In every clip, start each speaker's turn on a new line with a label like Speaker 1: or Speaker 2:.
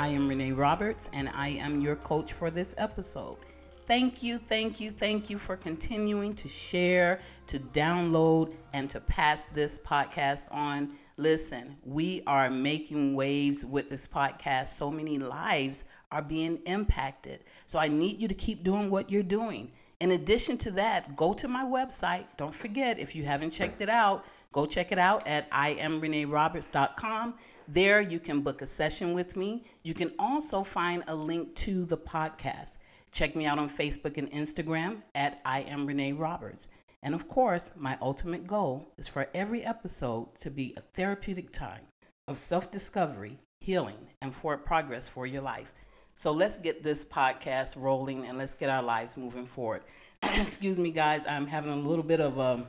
Speaker 1: I am Renee Roberts, and I am your coach for this episode. Thank you, thank you, thank you for continuing to share, to download, and to pass this podcast on. Listen, we are making waves with this podcast. So many lives are being impacted. So I need you to keep doing what you're doing. In addition to that, go to my website. Don't forget, if you haven't checked it out, go check it out at iamreneeroberts.com. There you can book a session with me. You can also find a link to the podcast. Check me out on Facebook and Instagram at I am Renee Roberts. And of course, my ultimate goal is for every episode to be a therapeutic time of self discovery, healing, and forward progress for your life. So let's get this podcast rolling and let's get our lives moving forward. Excuse me, guys, I'm having a little bit of a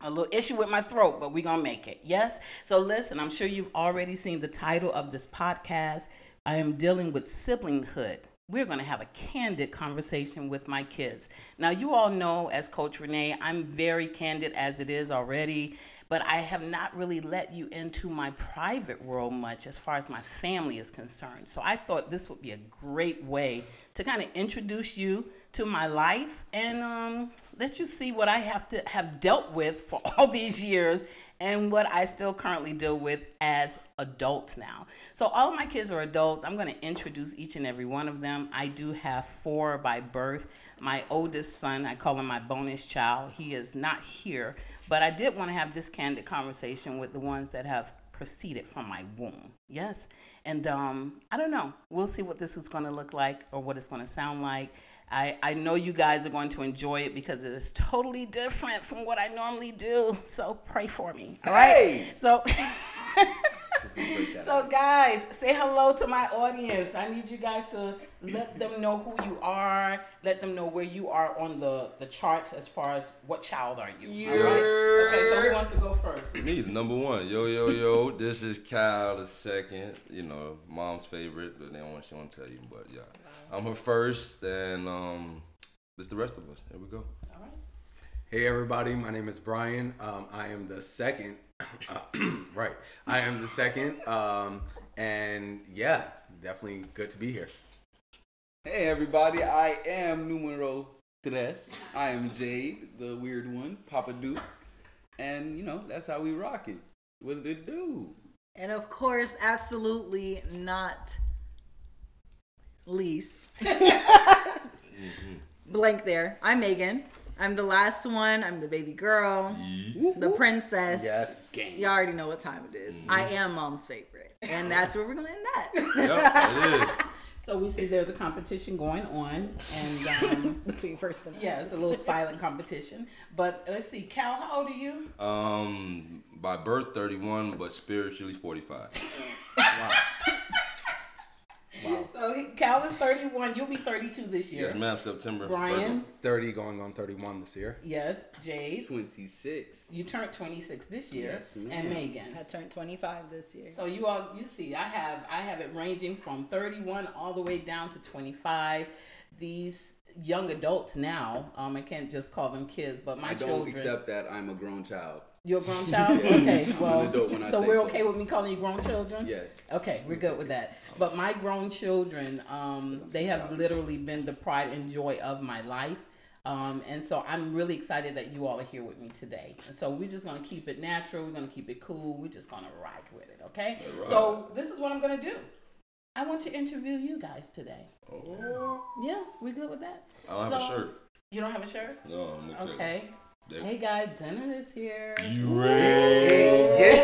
Speaker 1: a little issue with my throat, but we're gonna make it. Yes? So listen, I'm sure you've already seen the title of this podcast. I am dealing with siblinghood. We're gonna have a candid conversation with my kids. Now, you all know as Coach Renee, I'm very candid as it is already, but I have not really let you into my private world much as far as my family is concerned. So I thought this would be a great way to kind of introduce you to my life and um, let you see what I have to have dealt with for all these years and what I still currently deal with as adults now. So all of my kids are adults. I'm going to introduce each and every one of them. I do have four by birth. My oldest son, I call him my bonus child. He is not here, but I did want to have this candid conversation with the ones that have proceeded from my womb. Yes. And um, I don't know. We'll see what this is going to look like or what it's going to sound like. I, I know you guys are going to enjoy it because it is totally different from what I normally do. So pray for me. All right.
Speaker 2: Hey!
Speaker 1: So. So, guys, say hello to my audience. I need you guys to let them know who you are. Let them know where you are on the, the charts as far as what child are you. All right? Okay, so who wants to go first?
Speaker 2: Me, number one. Yo, yo, yo. this is Kyle the second. You know, mom's favorite, but they don't want she want to tell you. But yeah, I'm her first, and um, this the rest of us. Here we go.
Speaker 1: All right.
Speaker 3: Hey everybody, my name is Brian. Um, I am the second. Uh, right, I am the second. Um, and yeah, definitely good to be here.
Speaker 4: Hey everybody, I am numero tres. I am Jade, the weird one, Papa Duke. And you know, that's how we rock it. What did it do?
Speaker 5: And of course, absolutely not least. Blank there. I'm Megan. I'm the last one. I'm the baby girl, the princess.
Speaker 3: Yes.
Speaker 5: Gang. y'all already know what time it is. I am mom's favorite. And that's where we're going to end that.
Speaker 2: Yep, it is.
Speaker 1: So we see there's a competition going on, and um,
Speaker 5: Between first and
Speaker 1: yeah, it's a little silent competition. But let's see, Cal, how old are you?
Speaker 2: Um, by birth 31, but spiritually 45.
Speaker 1: So he, Cal is 31. You'll be 32 this year.
Speaker 2: Yes, ma'am. September.
Speaker 1: Brian,
Speaker 3: 30 going on 31 this year.
Speaker 1: yes. Jade,
Speaker 4: 26.
Speaker 1: you turned 26 this year,
Speaker 4: Yes, ma'am.
Speaker 1: and Megan.
Speaker 5: I turned 25 this year.
Speaker 1: So you all, you see, I have I have it ranging from 31 all the way down to 25. These young adults now, um, I can't just call them kids, but my children.
Speaker 4: I don't
Speaker 1: children.
Speaker 4: accept that I'm a grown child.
Speaker 1: You're a grown child? Okay, well,
Speaker 4: adult when I
Speaker 1: so we're
Speaker 4: so.
Speaker 1: okay with me calling you grown children?
Speaker 4: Yes.
Speaker 1: Okay, we're good with that. But my grown children, um, they have literally been the pride and joy of my life. Um, and so I'm really excited that you all are here with me today. And so we're just gonna keep it natural. We're gonna keep it cool. We're just gonna rock with it, okay? So this is what I'm gonna do. I want to interview you guys today.
Speaker 2: Oh,
Speaker 1: Yeah, we good with that?
Speaker 2: I don't have a shirt.
Speaker 1: You don't have a shirt?
Speaker 2: No, I'm okay.
Speaker 1: Okay.
Speaker 2: There-
Speaker 1: Hey guys, dinner is here.
Speaker 2: You ready?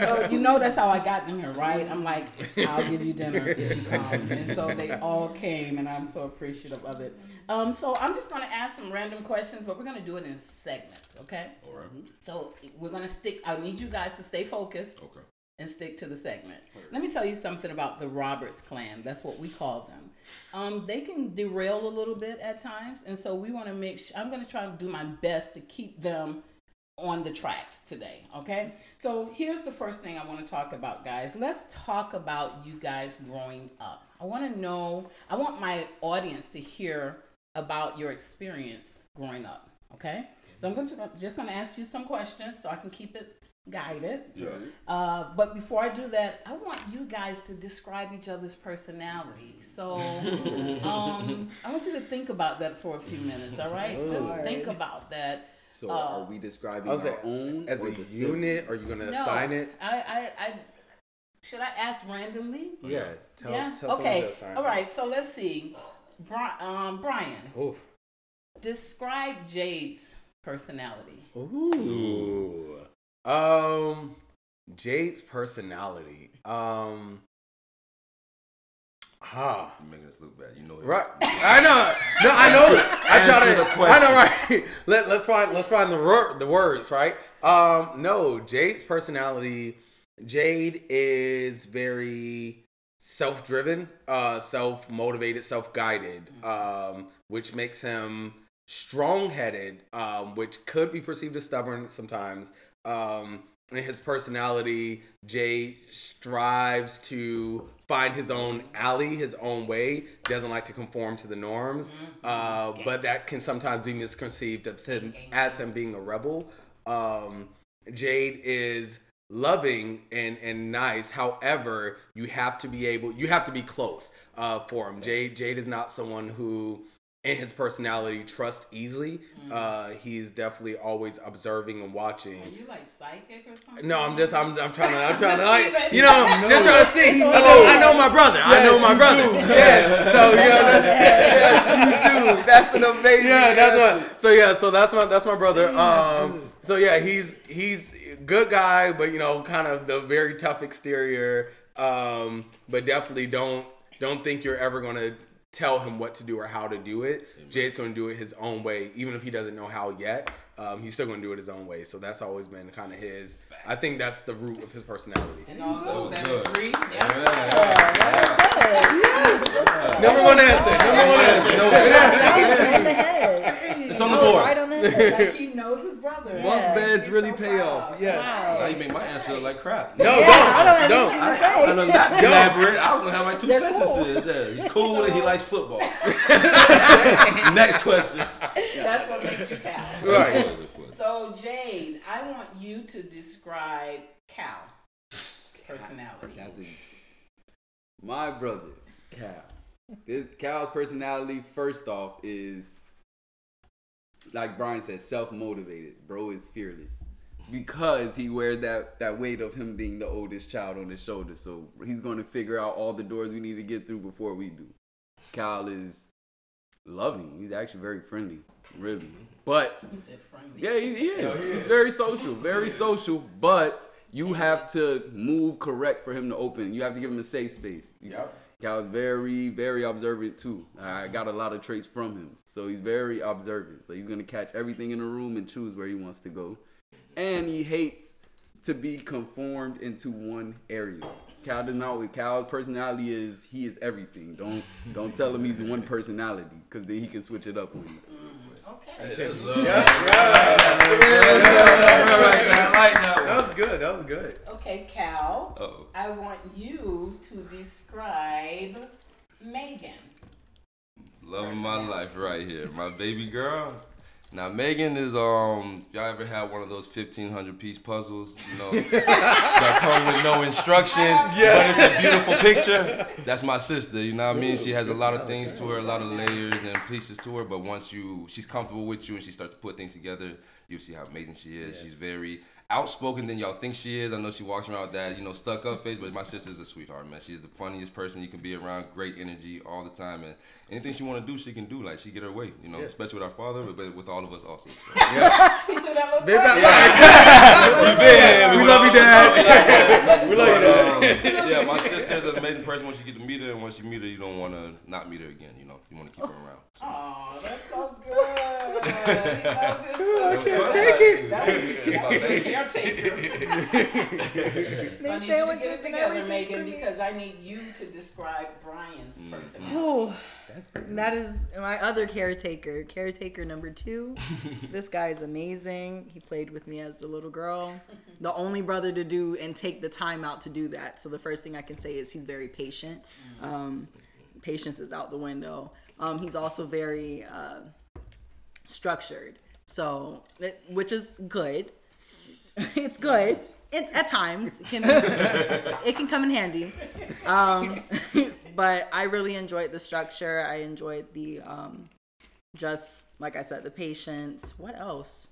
Speaker 1: So you know that's how I got them here, right? I'm like, I'll give you dinner if you come, and so they all came, and I'm so appreciative of it. Um, so I'm just gonna ask some random questions, but we're gonna do it in segments, okay?
Speaker 2: All right.
Speaker 1: So we're gonna stick. I need you guys to stay focused
Speaker 2: Okay.
Speaker 1: and stick to the segment. Let me tell you something about the Roberts clan. That's what we call them. Um, they can derail a little bit at times, and so we want to make. Sure, I'm going to try to do my best to keep them on the tracks today. Okay. So here's the first thing I want to talk about, guys. Let's talk about you guys growing up. I want to know. I want my audience to hear about your experience growing up. Okay. So I'm going to just going to ask you some questions so I can keep it guided.
Speaker 2: Yeah.
Speaker 1: Uh, but before I do that, I want you guys to describe each other's personality. So um, I want you to think about that for a few minutes, all right? Just think about that.
Speaker 4: So
Speaker 1: Uh,
Speaker 4: are we describing our
Speaker 3: like,
Speaker 4: own
Speaker 3: as a
Speaker 4: the same?
Speaker 3: unit, are you gonna
Speaker 1: No,
Speaker 3: assign it?
Speaker 1: I, I, I, should I ask randomly?
Speaker 3: Yeah. Tell,
Speaker 1: yeah.
Speaker 3: tell
Speaker 1: okay.
Speaker 3: to assign
Speaker 1: All
Speaker 3: it.
Speaker 1: right. So let's see. Bri- um, Brian,
Speaker 3: Oof.
Speaker 1: describe Jade's personality.
Speaker 3: Ooh. Um, Jade's personality. Um. Huh.
Speaker 2: You making us look bad. You know it.
Speaker 3: Right. I know. No, I know. I try to. I know. Right. Let, let's find. Let's find the the words. Right. Um. No. Jade's personality. Jade is very self-driven, uh, self-motivated, self-guided, um, which makes him strong-headed, um, which could be perceived as stubborn sometimes. Um, in his personality, Jade strives to find his own alley, his own way. Doesn't like to conform to the norms, uh, but that can sometimes be misconceived as him, as him being a rebel. Um, Jade is loving and and nice. However, you have to be able, you have to be close uh, for him. Jade Jade is not someone who, in his personality, trust easily. Uh, he's definitely always observing and watching.
Speaker 1: Are you like psychic or something?
Speaker 3: No, I'm just I'm I'm trying to I'm trying to like you know I'm just trying to see. I know, I know my brother. I know my brother. Yes. So yeah, that's, yes, you do. That's an amazing. Yeah, that's what. So yeah, so that's my that's my brother. Um. So yeah, he's he's good guy, but you know, kind of the very tough exterior. Um. But definitely don't don't think you're ever gonna tell him what to do or how to do it. Jade's gonna do it his own way, even if he doesn't know how yet. Um, he's still gonna do it his own way. So that's always been kind of his. I think that's the root of his personality.
Speaker 1: And all those that agree, yes.
Speaker 3: Number one answer. Number one answer.
Speaker 2: No,
Speaker 3: Good
Speaker 2: good
Speaker 3: answer.
Speaker 2: Answer.
Speaker 5: on the head.
Speaker 2: It's on the
Speaker 5: That was
Speaker 2: board.
Speaker 5: Right on the head.
Speaker 1: Like he knows his brother.
Speaker 5: Yeah.
Speaker 4: Bunk beds
Speaker 1: He's
Speaker 4: really
Speaker 1: so
Speaker 4: pay off. Yes.
Speaker 2: Now you make my answer look like crap.
Speaker 3: No,
Speaker 5: Yeah, I don't
Speaker 3: don't.
Speaker 5: have
Speaker 3: Don't.
Speaker 2: I, I know that elaborate. I don't have like two
Speaker 5: They're cool.
Speaker 2: Yeah, he's cool and he likes football. Next question.
Speaker 1: That's what makes you Cal.
Speaker 3: Right.
Speaker 1: So Jade, I want you to describe Cal's personality.
Speaker 4: That's a, my brother, Cal. This Cal's personality, first off, is like Brian said, self motivated. Bro is fearless because he wears that that weight of him being the oldest child on his shoulders. So he's going to figure out all the doors we need to get through before we do. Kyle is loving. He's actually very friendly, really. But
Speaker 1: He said friendly.
Speaker 4: yeah, he, he is. He's very social, very social. But you have to move correct for him to open. You have to give him a safe space.
Speaker 3: Yep.
Speaker 4: Cal's very, very observant too. I got a lot of traits from him, so he's very observant. So he's gonna catch everything in the room and choose where he wants to go. And he hates to be conformed into one area. Cal does not. with Cal's personality is he is everything. Don't don't tell him he's one personality because then he can switch it up on you. Mm-hmm.
Speaker 1: Okay.
Speaker 2: That's love. I like that one.
Speaker 3: That was good. That was good.
Speaker 1: Okay, Cal.
Speaker 2: Uh-oh.
Speaker 1: I want you to describe Megan.
Speaker 2: Love of my life right here. My baby girl. Now Megan is um if y'all ever had one of those fifteen hundred piece puzzles, you know, that come with no instructions, but it's a beautiful picture. That's my sister, you know what I mean? She has a lot of things to her, a lot of layers and pieces to her, but once you she's comfortable with you and she starts to put things together, you see how amazing she is. She's very outspoken than y'all think she is. I know she walks around with that, you know, stuck up face, but my sister's a sweetheart, man. She's the funniest person you can be around, great energy all the time, and anything she want to do, she can do. Like she get her way, you know, especially with our father, but, but with all of us also. So.
Speaker 1: He threw that little
Speaker 3: Baby,
Speaker 1: question.
Speaker 3: I- we love you, Dad.
Speaker 2: we love you, Dad. Um, yeah, my sister is an amazing person. Once you get to meet her, and once you meet her, you don't want to not meet her again. You know, you want to keep her around. So.
Speaker 1: Aw, that's so good. He loves his sister.
Speaker 3: Take it.
Speaker 1: That was, that was a caretaker. so I need you to
Speaker 5: sandwiches
Speaker 1: get it
Speaker 5: and
Speaker 1: together,
Speaker 5: everything
Speaker 1: Megan,
Speaker 5: for
Speaker 1: because I need you to describe Brian's mm. personality.
Speaker 5: Oh, that is my other caretaker. Caretaker number two. this guy is amazing. He played with me as a little girl. The only brother to do and take the time out to do that. So the first thing I can say is he's very patient. Um, patience is out the window. Um, he's also very uh, structured. So, it- which is good. it's good. It, at times, it can it can come in handy. Um, but I really enjoyed the structure. I enjoyed the um, just like I said, the patience. What else?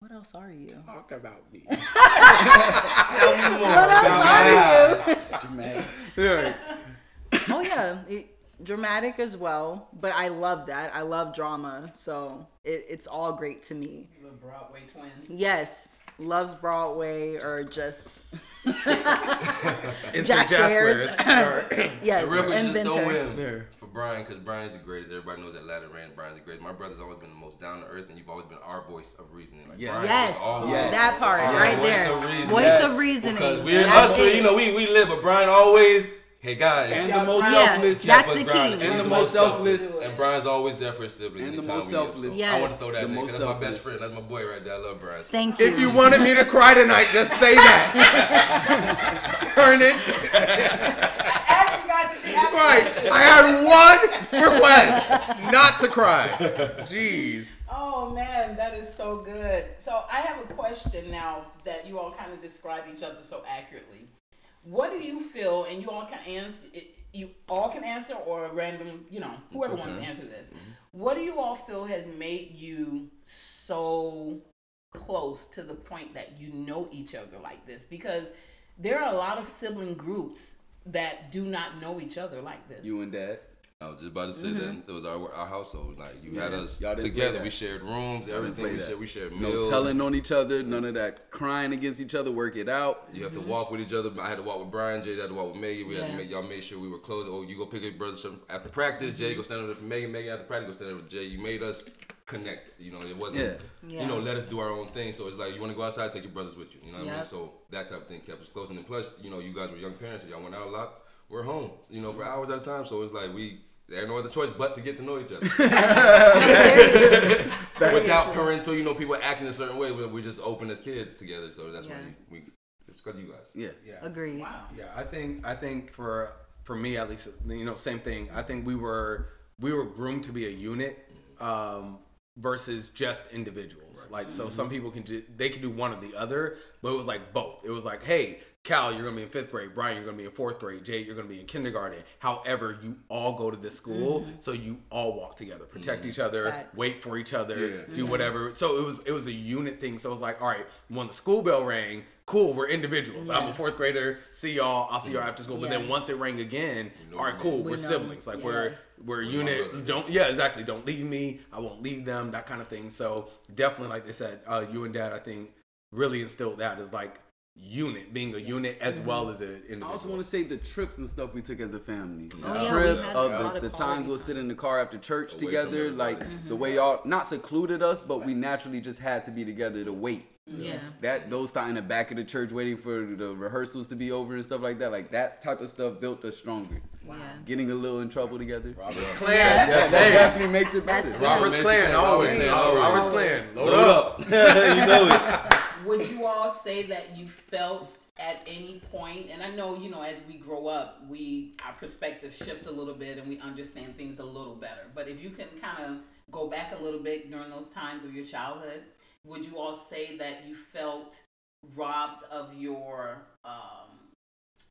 Speaker 5: What else are you?
Speaker 3: Talk about me.
Speaker 5: Tell me more What else are you?
Speaker 4: Dramatic.
Speaker 3: Yeah.
Speaker 5: oh yeah, it, dramatic as well. But I love that. I love drama, so it, it's all great to me.
Speaker 1: The Broadway twins.
Speaker 5: Yes, loves Broadway or just
Speaker 3: Insert
Speaker 5: Jack
Speaker 3: Jaspers.
Speaker 5: Squares. yes,
Speaker 2: And real quick, just throw
Speaker 5: inventor.
Speaker 2: in
Speaker 3: Yeah.
Speaker 2: for Brian because Brian's the greatest. Everybody knows that Latter Rand. Brian's the greatest. My brother's always been the most down to earth, and you've always been our voice of reasoning. Like,
Speaker 3: Yes.
Speaker 2: Brian
Speaker 5: Yes,
Speaker 2: was always
Speaker 4: Yes.
Speaker 5: that part
Speaker 2: our
Speaker 5: right
Speaker 2: voice
Speaker 5: there.
Speaker 2: of reasoning.
Speaker 5: Voice
Speaker 4: Yes.
Speaker 5: of reasoning.
Speaker 2: Because we're
Speaker 5: That's
Speaker 2: us three, you know, we we live, but Brian always, hey guys,
Speaker 4: And
Speaker 1: Yeah,
Speaker 4: the most
Speaker 5: Yeah,
Speaker 4: selfless.
Speaker 5: that's
Speaker 2: kept
Speaker 5: the key.
Speaker 2: He
Speaker 4: And the
Speaker 2: was
Speaker 4: most selfless.
Speaker 2: And Brian's always there for his siblings
Speaker 4: And the
Speaker 2: anytime
Speaker 4: most
Speaker 2: we need him.
Speaker 4: selfless.
Speaker 2: So I want to throw that
Speaker 4: The
Speaker 2: in because that's my best friend. That's my boy right there. I love Brian.
Speaker 5: Thank you.
Speaker 3: If you wanted me to cry tonight, just say that. Turn it.
Speaker 1: Ask you guys if you have
Speaker 3: Right. I had one request not to cry. Jeez.
Speaker 1: Oh man, that is so good. So I have a question now that you all kind of describe each other so accurately. What do you feel, and you all can answer. You all can answer, or a random, you know, whoever wants to answer this. Mm-hmm. What do you all feel has made you so close to the point that you know each other like this? Because there are a lot of sibling groups that do not know each other like this.
Speaker 4: You and dad.
Speaker 2: I was just about to say
Speaker 5: Mm-hmm.
Speaker 2: that it was our our household. Like you had us
Speaker 4: Y'all
Speaker 2: together. We shared rooms, everything. We shared we shared
Speaker 4: No telling on each other. None of that crying against each other. Work it out.
Speaker 2: You have to mm-hmm. walk with each other. I had to walk with Brian. Jay I had to walk with Megan. We had to make y'all make sure we were close. Oh, you go pick up your brother some- after practice. Jay go mm-hmm. stand over with for Megan. Megan after practice go stand over with Jay. You made us connect. You know, it wasn't.
Speaker 4: Yeah.
Speaker 5: Yeah.
Speaker 2: You know, let us do our own thing. So it's like you want to go outside, take your brothers with you. You know what I mean? So that type of thing kept us close. And then plus, you know, you guys were young parents. and Y'all went out a lot. We're home. You know, for mm-hmm. hours at a time. So it's like we. There ain't no other choice but to get to know each other.
Speaker 5: Seriously.
Speaker 2: Without parental, you know, people acting a certain way. We're, we're just open as kids together. So that's
Speaker 5: Yeah.
Speaker 2: why we. It's because you guys.
Speaker 4: Yeah.
Speaker 3: Yeah.
Speaker 5: Agreed.
Speaker 1: wow.
Speaker 3: Yeah, I think I think for for me at least, you know, same thing. I think we were we were groomed to be a unit um, versus just individuals. Like, so some people can do they can do one or the other, but it was like both. It was like, hey, Cal, you're gonna be in fifth grade. Brian, you're gonna be in fourth grade. Jay, you're gonna be in kindergarten. However, you all go to this school, mm-hmm. so you all walk together, protect mm-hmm. each other,
Speaker 5: Facts.
Speaker 3: wait for each other,
Speaker 4: Yeah.
Speaker 3: do mm-hmm. whatever. So it was it was a unit thing. So it was like, all right, when the school bell rang, cool, we're individuals. I'm a fourth grader. See y'all. I'll see y'all after school. But
Speaker 5: Yeah.
Speaker 3: then once it rang again,
Speaker 2: know
Speaker 3: all right, cool,
Speaker 5: We
Speaker 3: we're
Speaker 5: know.
Speaker 3: siblings. Like
Speaker 5: Yeah.
Speaker 3: we're we're unit. Don't yeah, exactly. Don't leave me. I won't leave them. That kind of thing. So definitely, like they said, uh, you and dad, I think, really instilled that is like unit, being a unit as well as an individual.
Speaker 4: I also want to say the trips and stuff we took as a family.
Speaker 5: Oh,
Speaker 4: The
Speaker 5: yeah,
Speaker 4: trips
Speaker 5: had
Speaker 4: of
Speaker 5: a
Speaker 4: the, the times we'll
Speaker 5: time.
Speaker 4: sit in the car after church
Speaker 2: Away from
Speaker 4: together,
Speaker 2: everybody.
Speaker 4: like the way y'all not secluded us, but we naturally just had to be together to wait.
Speaker 5: Yeah.
Speaker 4: That those time in the back of the church waiting for the rehearsals to be over and stuff like that, like that type of stuff built us stronger.
Speaker 5: Yeah.
Speaker 4: Getting a little in trouble together.
Speaker 3: Robert's clan.
Speaker 4: Yeah, that definitely makes it better.
Speaker 3: Robert's clan. Always.
Speaker 2: Always.
Speaker 3: Robert's
Speaker 5: Always.
Speaker 3: clan. Load,
Speaker 2: Load
Speaker 3: up.
Speaker 2: up. you know it.
Speaker 1: Would you all say that you felt at any point, and I know, you know, as we grow up, we our perspectives shift a little bit and we understand things a little better. But if you can kind of go back a little bit during those times of your childhood, would you all say that you felt robbed of your um,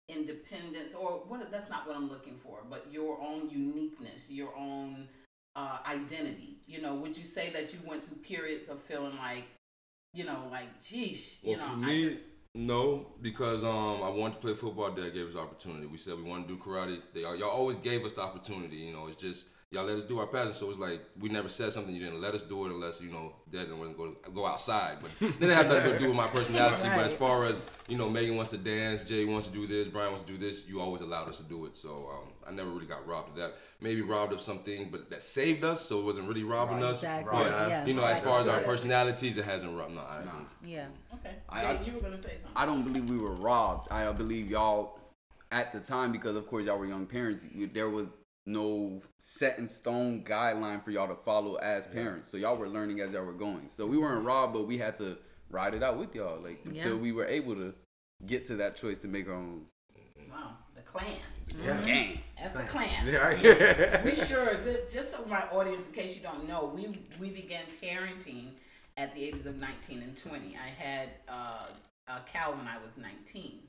Speaker 1: independence, or what? That's not what I'm looking for, but your own uniqueness, your own uh, identity. You know, would you say that you went through periods of feeling like you know, like, you
Speaker 2: Well,
Speaker 1: know,
Speaker 2: for
Speaker 1: I
Speaker 2: me,
Speaker 1: just,
Speaker 2: no, because um, I wanted to play football. Dad gave us opportunity. We said we want to do karate. They y'all always gave us the opportunity. You know, it's just y'all let us do our passion. So it's like we never said something. You didn't let us do it unless you know Dad didn't want to go go outside. But then it had nothing to do with my personality. But as far as you know, Megan wants to dance, Jay wants to do this, Brian wants to do this. You always allowed us to do it. So um, I never really got robbed of that. Maybe robbed of something, but that saved us. So it wasn't really robbing us.
Speaker 5: Exactly.
Speaker 2: But
Speaker 5: Yeah.
Speaker 2: you know, as far as our personalities, it hasn't robbed. No, I haven't.
Speaker 5: Yeah.
Speaker 1: okay.
Speaker 4: I-
Speaker 1: Jay,
Speaker 4: I-
Speaker 1: you were gonna say something.
Speaker 4: I don't believe we were robbed. I believe y'all at the time because of course y'all were young parents. you- There was no set in stone guideline for y'all to follow as parents. So y'all were learning as y'all were going. So we weren't robbed, but we had to ride it out with y'all like until
Speaker 5: Yeah.
Speaker 4: we were able to get to that choice to make our own
Speaker 1: wow, the clan.
Speaker 3: Yeah.
Speaker 4: game.
Speaker 1: That's the clan.
Speaker 3: Yeah.
Speaker 1: we sure this just so my audience in case you don't know we we began parenting at the ages of 19 and 20. I had uh, a Cal when I was 19.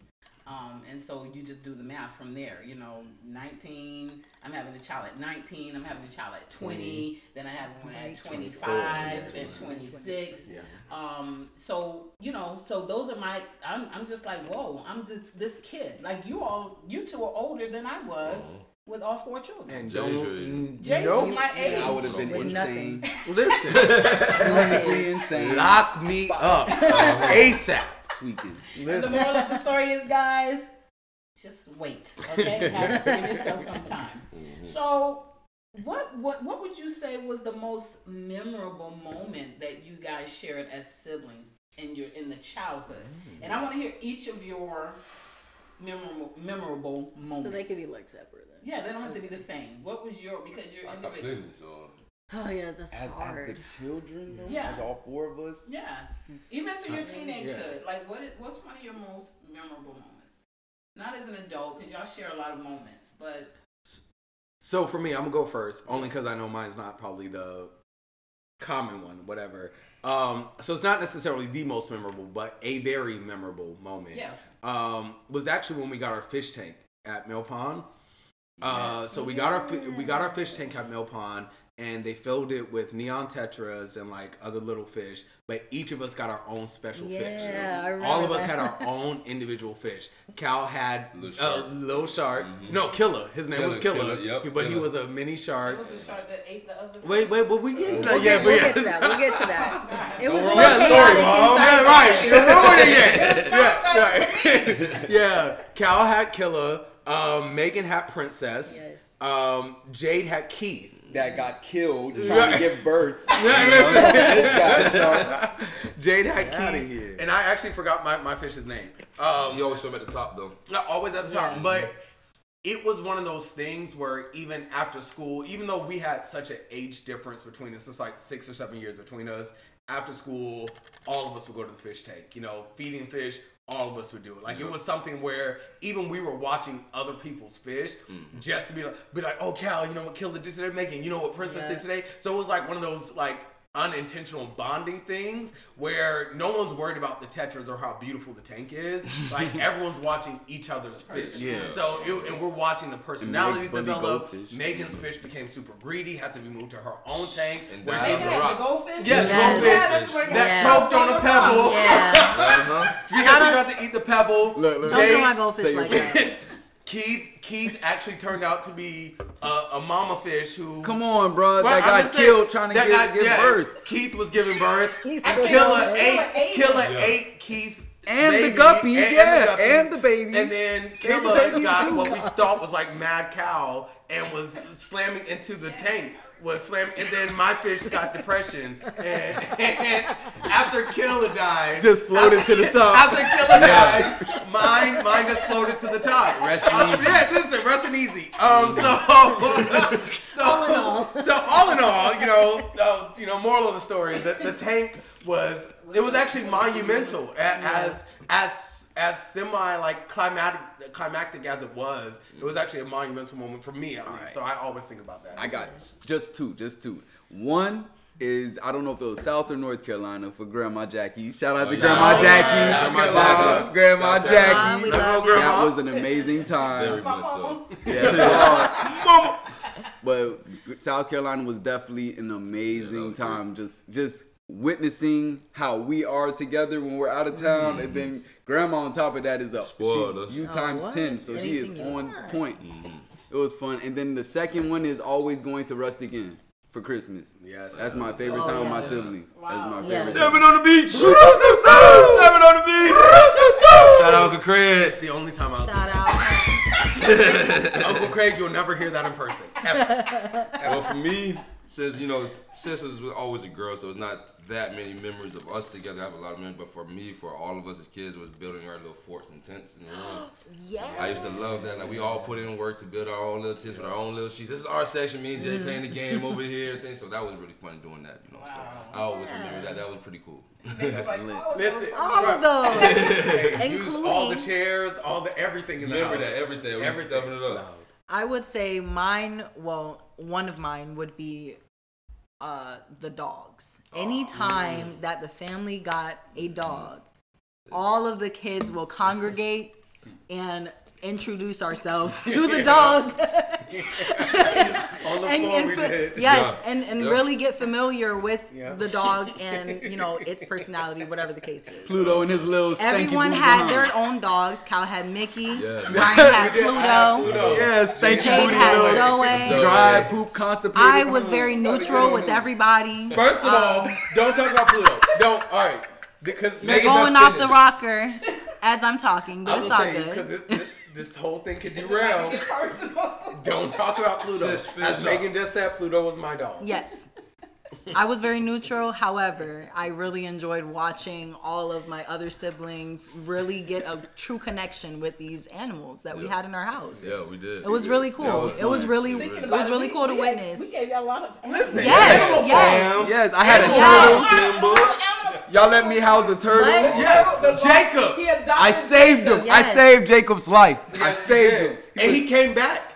Speaker 1: Um, and so you just do the math from there. You know, 19, I'm having a child at 19, I'm having a child at 20, then I have one at 25 and 26. Um, so, you know, so those are my, I'm, I'm just like, whoa, I'm this, this kid. Like you all, you two are older than I was with all four children.
Speaker 3: And
Speaker 2: Jay's
Speaker 3: don't
Speaker 2: your-
Speaker 3: mm,
Speaker 1: Jay
Speaker 3: nope.
Speaker 1: was my age.
Speaker 4: I would have been
Speaker 5: With
Speaker 4: insane.
Speaker 3: Listen,
Speaker 4: Clinically insane.
Speaker 3: lock me up ASAP.
Speaker 4: Tweaking.
Speaker 1: the moral of the story is, guys, just wait. Okay, have give yourself some time. Mm-hmm. So, what what what would you say was the most memorable moment that you guys shared as siblings in your in the childhood? Mm-hmm. And I want to hear each of your memorable memorable moments.
Speaker 5: So they could be like separate then.
Speaker 1: yeah, they don't have to be the same. What was your because you're
Speaker 2: I got plenty,
Speaker 1: individuals.
Speaker 2: so.
Speaker 5: Oh yeah, that's
Speaker 4: As,
Speaker 5: hard.
Speaker 4: as the children, though,
Speaker 1: Yeah.
Speaker 4: as all four of us,
Speaker 1: Yeah, even through your teenagehood, like what is- what's one of your most memorable moments? Not as an adult, because y'all share a lot of moments, but
Speaker 3: So for me, I'm gonna go first, only because I know mine's not probably the common one, whatever. Um, so it's not necessarily the most memorable, but a very memorable moment.
Speaker 1: Yeah.
Speaker 3: Um, was actually when we got our fish tank at Mill Pond. Uh, so we got our we got our fish tank at Mill Pond, and they filled it with neon tetras and like other little fish. But each of us got our own special fish.
Speaker 5: Yeah, I remember
Speaker 3: All of us
Speaker 5: that.
Speaker 3: had our own individual fish. Cal had
Speaker 2: Little
Speaker 3: a
Speaker 2: shark.
Speaker 3: little shark. No, Killer. His name was
Speaker 2: Killer,
Speaker 3: Killer.
Speaker 2: Killer, yep,
Speaker 3: but he was a mini
Speaker 1: it
Speaker 3: shark.
Speaker 1: was the shark that ate the other.
Speaker 3: Wait,
Speaker 1: fish.
Speaker 3: wait, but we get to that.
Speaker 5: We'll
Speaker 3: yeah,
Speaker 5: get,
Speaker 3: but
Speaker 5: we'll
Speaker 3: yeah.
Speaker 5: get to that. We'll get to that. It was a
Speaker 2: ruin the
Speaker 3: story,
Speaker 5: chaotic
Speaker 3: mom. Yeah, right. You're ruining it. yeah, yeah. yeah. Cal had Killer. Um, Megan had Princess.
Speaker 5: Yes.
Speaker 3: Um, Jade had Keith.
Speaker 4: That got killed trying
Speaker 3: Right.
Speaker 4: to give birth.
Speaker 3: Yeah, listen.
Speaker 4: this guy shark.
Speaker 3: Jade had
Speaker 4: Get outta here.
Speaker 3: And I actually forgot my, my fish's name. Um,
Speaker 2: You always swim at the top though.
Speaker 3: Not always at the top,
Speaker 5: Yeah.
Speaker 3: but it was one of those things where even after school, even though we had such an age difference between us, it's like six or seven years between us. After school, all of us would go to the fish tank. You know, feeding fish. All of us would do it. Like it was something where even we were watching other people's fish mm-hmm. just to be like, be like, oh Cal, you know what Killer did today? Megan, you know what Princess
Speaker 5: Yeah.
Speaker 3: did today? So it was like one of those like unintentional bonding things where no one's worried about the tetras or how beautiful the tank is. Like everyone's watching each other's fish.
Speaker 4: Yeah.
Speaker 3: So it, and we're watching the personalities develop. Megan's fish became super greedy, had to be moved to her own tank.
Speaker 2: And
Speaker 3: where she
Speaker 2: on the
Speaker 1: Yeah,
Speaker 2: rock.
Speaker 1: goldfish.
Speaker 3: yeah,
Speaker 5: Yes.
Speaker 3: goldfish
Speaker 1: Yeah, that's what I
Speaker 3: that
Speaker 5: got.
Speaker 3: choked on a pebble.
Speaker 5: Yeah.
Speaker 2: Uh-huh.
Speaker 3: You
Speaker 5: I
Speaker 3: got
Speaker 5: gotta-
Speaker 3: to to eat the pebble.
Speaker 4: Look, look.
Speaker 5: Don't do my goldfish like that.
Speaker 3: Keith Keith actually turned out to be a, a mama fish who
Speaker 4: Come on, bro.
Speaker 3: Right,
Speaker 4: that
Speaker 3: I'm
Speaker 4: got
Speaker 3: just saying,
Speaker 4: killed trying to
Speaker 3: that
Speaker 4: give,
Speaker 3: got-
Speaker 4: give
Speaker 3: yeah,
Speaker 4: birth.
Speaker 3: Keith was giving birth.
Speaker 5: He's
Speaker 3: and Killer
Speaker 5: young.
Speaker 3: ate
Speaker 1: Killer ate
Speaker 3: Killer Keith.
Speaker 4: And the
Speaker 3: baby,
Speaker 4: guppies, yeah, and the babies.
Speaker 3: And then
Speaker 4: Save the
Speaker 3: Killer got
Speaker 4: too.
Speaker 3: what we thought was like mad cow and was slamming into the tank. Was slamming, and then my fish got depression. And, and after Killer died,
Speaker 4: Just floated
Speaker 3: after-
Speaker 4: to the top.
Speaker 3: After Killer died, mine mine just floated to the top.
Speaker 2: Rest
Speaker 3: Uh,
Speaker 2: easy.
Speaker 3: Yeah, listen, rest and easy. Um, so, so,
Speaker 5: All in all.
Speaker 3: so all in all, you know, uh, you know, moral of the story, the, the tank was it was actually monumental as as as semi like climatic climactic as it was. It was actually a monumental moment for me at least. So I always think about that.
Speaker 4: I got just two, just two. One is I don't know if it was South or North Carolina for Grandma Jackie. Shout out to
Speaker 2: yeah.
Speaker 4: Grandma Jackie.
Speaker 3: yeah.
Speaker 2: Grandma
Speaker 3: South
Speaker 2: Jackie.
Speaker 3: Carolina.
Speaker 4: Grandma
Speaker 2: South
Speaker 4: Jackie.
Speaker 5: Carolina. We love
Speaker 3: you.
Speaker 4: That was an amazing
Speaker 2: Very
Speaker 4: time.
Speaker 2: much so.
Speaker 4: Yeah, but South Carolina was definitely an amazing
Speaker 2: Yeah, that was
Speaker 4: time. Just just witnessing how we are together when we're out of town, and mm-hmm. then Grandma on top of that is a
Speaker 2: Spoiled
Speaker 4: she,
Speaker 2: us.
Speaker 4: you
Speaker 5: Oh,
Speaker 4: times
Speaker 5: what?
Speaker 4: ten, so she is on
Speaker 5: want.
Speaker 4: point. Mm-hmm. It was fun, and then the second one is always going to Rustic Inn for Christmas.
Speaker 3: Yes.
Speaker 4: That's my favorite
Speaker 5: Oh,
Speaker 4: time with my siblings.
Speaker 1: Wow.
Speaker 4: That's my
Speaker 5: Yeah.
Speaker 2: Stepping on the beach. Stepping on the beach. Shout out Uncle Chris.
Speaker 3: It's the only time I'll
Speaker 5: Shout out.
Speaker 3: Uncle Craig, you'll never hear that in person. Ever.
Speaker 2: Well, for me, since you know, sisters was always a girl, so it's not that many memories of us together. I have a lot of memories, but for me, for all of us as kids, was building our little forts and tents in the room.
Speaker 5: Yeah.
Speaker 2: I used to love that. Like we all put in work to build our own little tents with our own little sheets. This is our section. Me and Jay mm-hmm. playing the game over here and things. So that was really fun doing that. You know, so I always remember that. That was pretty cool.
Speaker 1: Like, oh,
Speaker 3: Listen,
Speaker 5: All of those.
Speaker 3: Hey, use all the chairs, all the everything in the
Speaker 2: remember
Speaker 3: house.
Speaker 2: that everything. We
Speaker 3: Everything.
Speaker 2: stuffing it up.
Speaker 5: I would say mine, well, one of mine would be uh, the dogs. Anytime that the family got a dog, all of the kids will congregate and introduce ourselves to the dog.
Speaker 3: On the
Speaker 5: and,
Speaker 3: floor
Speaker 5: and
Speaker 3: we
Speaker 5: fa-
Speaker 3: did.
Speaker 5: yes,
Speaker 2: Yeah.
Speaker 5: and, and
Speaker 2: Yeah.
Speaker 5: really get familiar with
Speaker 3: Yeah.
Speaker 5: the dog and you know its personality, whatever the case is.
Speaker 4: Pluto and his little stanky
Speaker 5: Everyone had
Speaker 4: behind.
Speaker 5: their own dogs. Cal had Mickey.
Speaker 2: Yeah.
Speaker 5: Ryan had Pluto.
Speaker 3: have Pluto.
Speaker 4: Yes, thank you,
Speaker 5: Jade
Speaker 4: booty
Speaker 5: had
Speaker 4: little
Speaker 5: Zoe.
Speaker 4: Dry poop constipated.
Speaker 5: I was very neutral with everybody.
Speaker 3: First of all, um, don't talk about Pluto. Don't. All right. Because
Speaker 5: You're
Speaker 3: Megan's
Speaker 5: going off the rocker as I'm talking, but
Speaker 3: I
Speaker 5: it's
Speaker 3: was
Speaker 5: all
Speaker 3: saying because
Speaker 5: good.
Speaker 3: this, this this whole thing could derail. Don't talk about Pluto.
Speaker 2: Sis, finish
Speaker 3: As
Speaker 2: up.
Speaker 3: Megan just said, Pluto was my dog.
Speaker 5: Yes. I was very neutral. However, I really enjoyed watching all of my other siblings really get a true connection with these animals that we
Speaker 2: Yeah.
Speaker 5: had in our house.
Speaker 2: Yeah, we did.
Speaker 5: It was really cool.
Speaker 2: Yeah,
Speaker 5: it was
Speaker 2: fun.
Speaker 5: really,
Speaker 2: Thinking
Speaker 5: it was really
Speaker 1: we-
Speaker 5: cool to
Speaker 1: we had-
Speaker 5: witness.
Speaker 1: we gave y'all a lot of
Speaker 3: Listen,
Speaker 5: Yes,
Speaker 3: Animal
Speaker 5: yes.
Speaker 4: Yes, I had a
Speaker 5: Yes.
Speaker 4: turtle. Y'all let me house a turtle.
Speaker 5: What?
Speaker 3: Yeah, Jacob.
Speaker 1: He adopted
Speaker 4: I saved him. I saved Jacob's life. I
Speaker 3: Yes, he
Speaker 4: saved him.
Speaker 3: and he came back.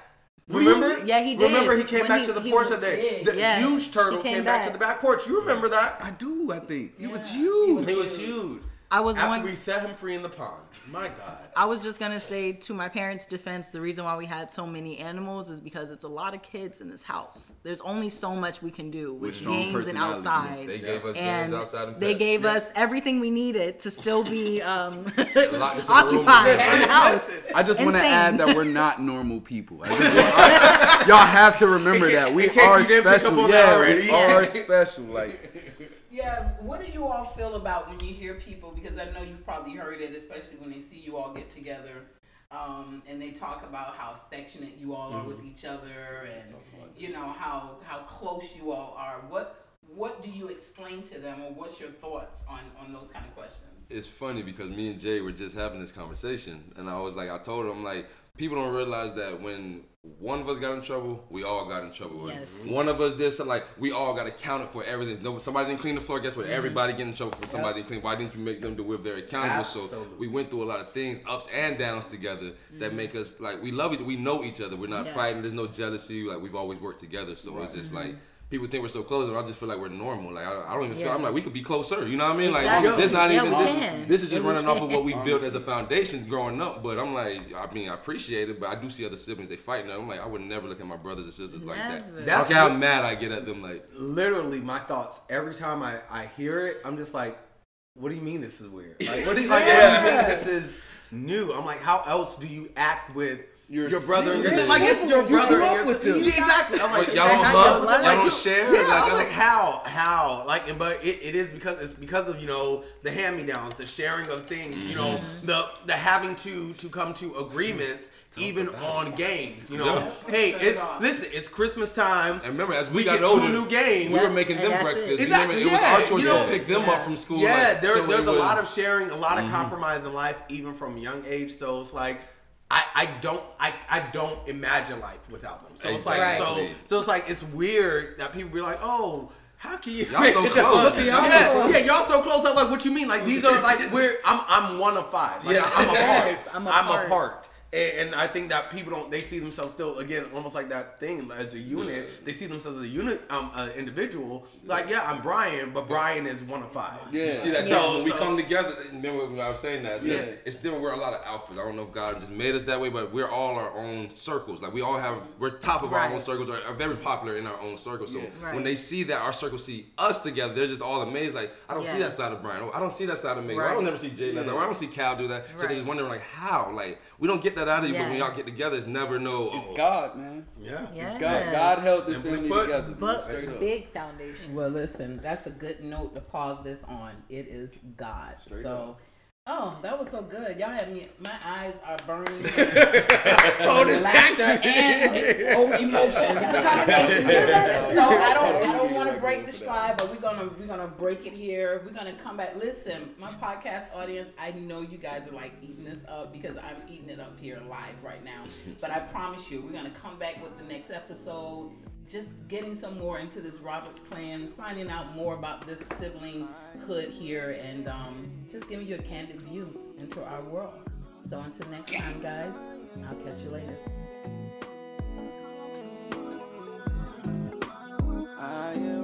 Speaker 3: Remember?
Speaker 5: Yeah, he did.
Speaker 3: Remember, he came
Speaker 5: When
Speaker 3: back
Speaker 5: he-
Speaker 3: to the porch
Speaker 5: was
Speaker 3: that day. The
Speaker 5: Yeah,
Speaker 3: huge turtle
Speaker 5: he
Speaker 3: came,
Speaker 5: came
Speaker 3: back.
Speaker 5: back.
Speaker 3: to the back porch. You remember that?
Speaker 4: I do, I think. It was huge.
Speaker 3: He was huge.
Speaker 5: I was
Speaker 3: After
Speaker 5: one.
Speaker 3: we set him free in the pond. My God.
Speaker 5: I was just gonna say to my parents' defense, the reason why we had so many animals is because it's a lot of kids in this house. There's only so much we can do with
Speaker 4: strong
Speaker 5: games and outside.
Speaker 2: They gave us
Speaker 5: and
Speaker 2: games outside and
Speaker 5: they
Speaker 2: pets.
Speaker 5: gave us everything we needed to still be um,
Speaker 2: Lock us in the room
Speaker 5: occupied in the house.
Speaker 4: I just want to add that we're not normal people. I just want- I- y'all have to remember that we are
Speaker 3: you didn't pick
Speaker 4: special.
Speaker 3: up on that
Speaker 4: yeah, we are special. Like
Speaker 1: Yeah, what do you all feel about when you hear people? Because I know you've probably heard it, especially when they see you all get together, um, and they talk about how affectionate you all are with each other, and you know how how close you all are. What what do you explain to them, or what's your thoughts on on those kind of questions?
Speaker 2: it's funny because me and Jay were just having this conversation, and I was like, I told him like, people don't realize that when one of us got in trouble, we all got in trouble.
Speaker 5: Yes.
Speaker 2: One of us did something like we all got accounted for everything. No, somebody didn't clean the floor. Guess what? Mm-hmm. Everybody get in trouble for somebody didn't clean. Why didn't you make them do if they're accountable? So we went through a lot of things, ups and downs together, that mm-hmm. make us like we love each. We know each other. We're not
Speaker 5: Yeah.
Speaker 2: fighting. There's no jealousy. Like we've always worked together. So it's just mm-hmm. like. People think we're so close, and I just feel like we're normal. Like I, I don't even feel.
Speaker 5: Yeah.
Speaker 2: I'm like we could be closer. You know what I mean? Like
Speaker 5: Exactly.
Speaker 2: this not
Speaker 5: Yeah,
Speaker 2: even this. This is just
Speaker 5: Yeah,
Speaker 2: running off of what we built as a foundation growing up. But I'm like, I mean, I appreciate it, but I do see other siblings they fighting. I'm like, I would never look at my brothers and sisters like that.
Speaker 3: That's
Speaker 2: That's how mad I get at them. Like,
Speaker 3: Literally, my thoughts every time I, I hear it, I'm just like, what do you mean this is weird? Like, what do you, like, what do you mean this is new? I'm like, how else do you act with
Speaker 4: Your
Speaker 3: your, brother? and your
Speaker 4: siblings.
Speaker 3: sister? Like, it's your
Speaker 4: You
Speaker 3: brother
Speaker 4: grew up with
Speaker 3: sister.
Speaker 4: them.
Speaker 3: Yeah, exactly. I'm like,
Speaker 2: But y'all
Speaker 5: They're
Speaker 2: don't
Speaker 5: not
Speaker 2: hug, y'all
Speaker 5: blood.
Speaker 2: don't share.
Speaker 3: Yeah,
Speaker 2: like,
Speaker 3: I was
Speaker 2: I
Speaker 3: like, how, how, like, and- but it, it is because it's because of you know the hand me downs, the sharing of things, you know,
Speaker 2: Mm-hmm.
Speaker 3: the the having to to come to agreements even on games, you know.
Speaker 2: Yeah.
Speaker 3: Hey, it,
Speaker 1: it
Speaker 3: listen, it's Christmas time.
Speaker 2: And remember, as we,
Speaker 3: We
Speaker 2: got
Speaker 3: get two
Speaker 2: older,
Speaker 3: new games.
Speaker 2: we were making them breakfast.
Speaker 5: it.
Speaker 2: You remember,
Speaker 3: Exactly,
Speaker 2: it was
Speaker 3: yeah,
Speaker 2: our choice
Speaker 3: you
Speaker 2: to pick them
Speaker 5: yeah.
Speaker 2: up from school.
Speaker 3: Yeah,
Speaker 2: like,
Speaker 3: there,
Speaker 2: so
Speaker 3: there's a
Speaker 2: was- Mm-hmm.
Speaker 3: lot of sharing, a lot of compromise in life, even from young age. So it's like, I, I don't I, I don't imagine life without them. So it's like
Speaker 2: Exactly.
Speaker 3: so so it's like it's weird that people be like, oh. How can you?
Speaker 2: Y'all so close.
Speaker 3: yeah, yeah, y'all so close. I'm like, what you mean? Like these are like we're. I'm I'm one of five. Like,
Speaker 2: Yeah.
Speaker 3: I'm a part.
Speaker 5: Yes, I'm a
Speaker 3: I'm
Speaker 5: part.
Speaker 3: a part. And, and I think that people don't. They see themselves still again, almost like that thing as a unit. They see themselves as a unit, um, an individual. Like, yeah, I'm Brian, but Brian is one of five.
Speaker 4: Yeah.
Speaker 2: You see that
Speaker 3: So-
Speaker 2: so, when we come together. Remember when I was saying that? So
Speaker 4: Yeah.
Speaker 2: It's different. We're a lot of alphas. I don't know if God just made us that way, but we're all our own circles. Like we all have, we're top of our own circles. Are, are very popular in our own circles. So
Speaker 5: Right.
Speaker 2: when they see that our circles see us together, they're just all amazed. Like I don't see that side of Brian. I don't see that side of me. Or I don't never see Jay like that. Or I don't see Cal do that. So
Speaker 5: Right.
Speaker 2: they just wondering like how. Like we don't get that out of you, but when
Speaker 5: Yeah.
Speaker 2: y'all get together, it's never no.
Speaker 4: It's
Speaker 2: oh,
Speaker 4: God, man.
Speaker 3: Yeah.
Speaker 5: Yes.
Speaker 4: God, God held this
Speaker 3: Simply
Speaker 4: family
Speaker 3: put,
Speaker 4: together.
Speaker 5: But
Speaker 4: straight up.
Speaker 5: big foundation.
Speaker 1: Well, listen, that's a good note to pause this on. It is God. so, oh, that was so good. Y'all have me. My eyes are burning. laughter and over emotions. It's a combination. so I don't. I don't want to break the stride, but we're gonna we're gonna break it here. We're gonna come back. Listen, my podcast audience. I know you guys are like eating this up because I'm eating it up here live right now. But I promise you, we're gonna come back with the next episode just getting some more into this Roberts clan, finding out more about this sibling hood here, and um, just giving you a candid view into our world. So until next time, guys, and I'll catch you later. I am